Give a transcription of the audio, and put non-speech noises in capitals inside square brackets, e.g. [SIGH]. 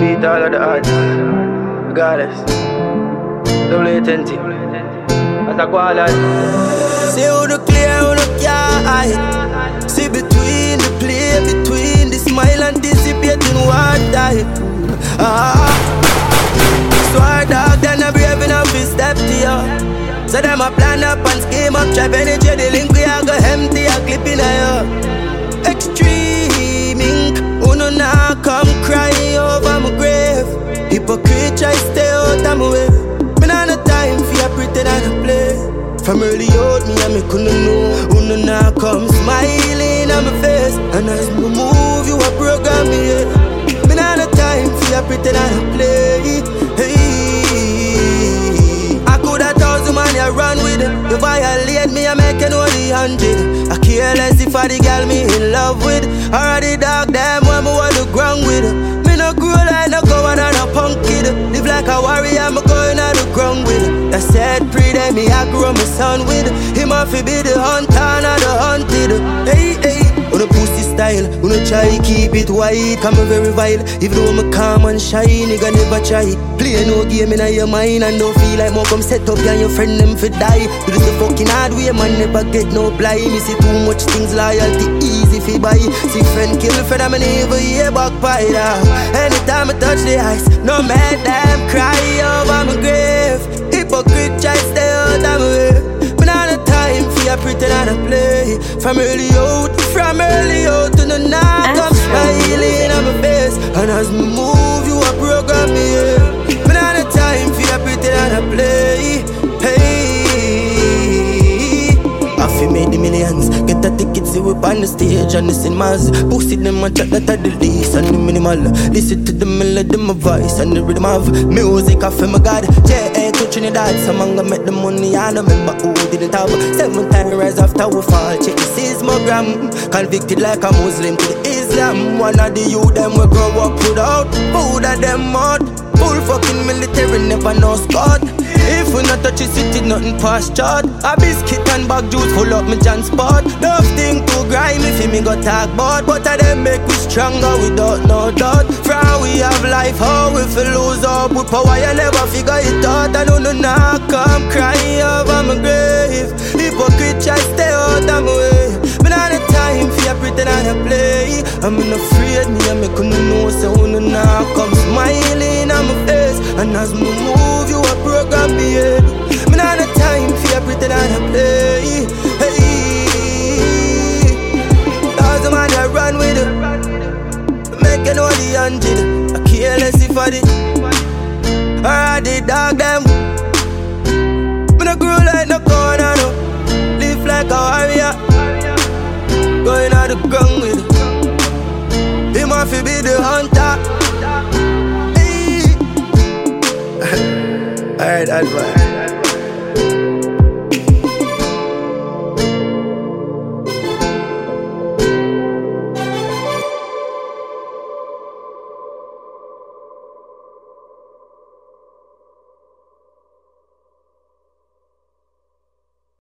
beat all of the odds. Regardless. Attentive. As a quality. See how the clear, how the can't See between the play, between the smile anticipating what I Ah Swear dog, then I'm brave enough to step to you So them a plan up and scheme up Try penetrate the link, we a go empty a clip in a From early out me and me couldn't know Uno now come smiling on my face And as me move you a program me yeah. Me not no time for you pretend I don't play Hey I could a thousand man, you run with it. You violate me, I make you know the hundred. I care less if I the girl me in love with. The dog, them when me want to ground with. Me no grow like no go on a punk kid. Live like a warrior, me going on the ground with. Said pre them me, I grow my son with. Him off be the hunter, not the hunted. Hey, hey. On a pussy style, on a try keep it white, come a very vile. Even though I'm calm and shy, nigga never try. Play no game in your mind and don't feel like more come set up and your friend them for die. Do this the fucking hard way, man never get no blind. You see too much things loyalty easy fi buy. See friend kill friend, I'm never hear back fight Anytime I touch the ice, no man them cry over my grave. Hypocrite try stay out of way. Me not the time for you pretend I don't play. From early out, from early out to the night, see we on the stage and the cinemas. Pussy them a chat that I the least and the minimal. Listen to the melody, my voice and the rhythm of music. I feel my God. J.A. to Trinidad. Some man gonna make the money. I don't remember who didn't have. Seven times rise after we fall. Check the seismogram. Convicted like a Muslim to the Islam. One of the youth them we grow up without food of them mud. Full fucking military, never know Scott. If we not touch the city, nothing past chart. A biscuit and bag juice full up me John spot. Nothing too grimy for me go talk about. But I them make we stronger without no doubt. From we have life, how we feel lose up with power, you never figure it out. I don't know now, come crying over my grave. Hypocrite, I stay out of my way. Me not the time for you pretend I play. I'm not afraid, me I make you know so no now come smiling on my face. And as me hundred. I care less if I did. Or the dog them. Me no grow like no corner no. Live like a warrior. Going out the ground with it. Him off be the hunter. Hey. [LAUGHS] Alright, advice.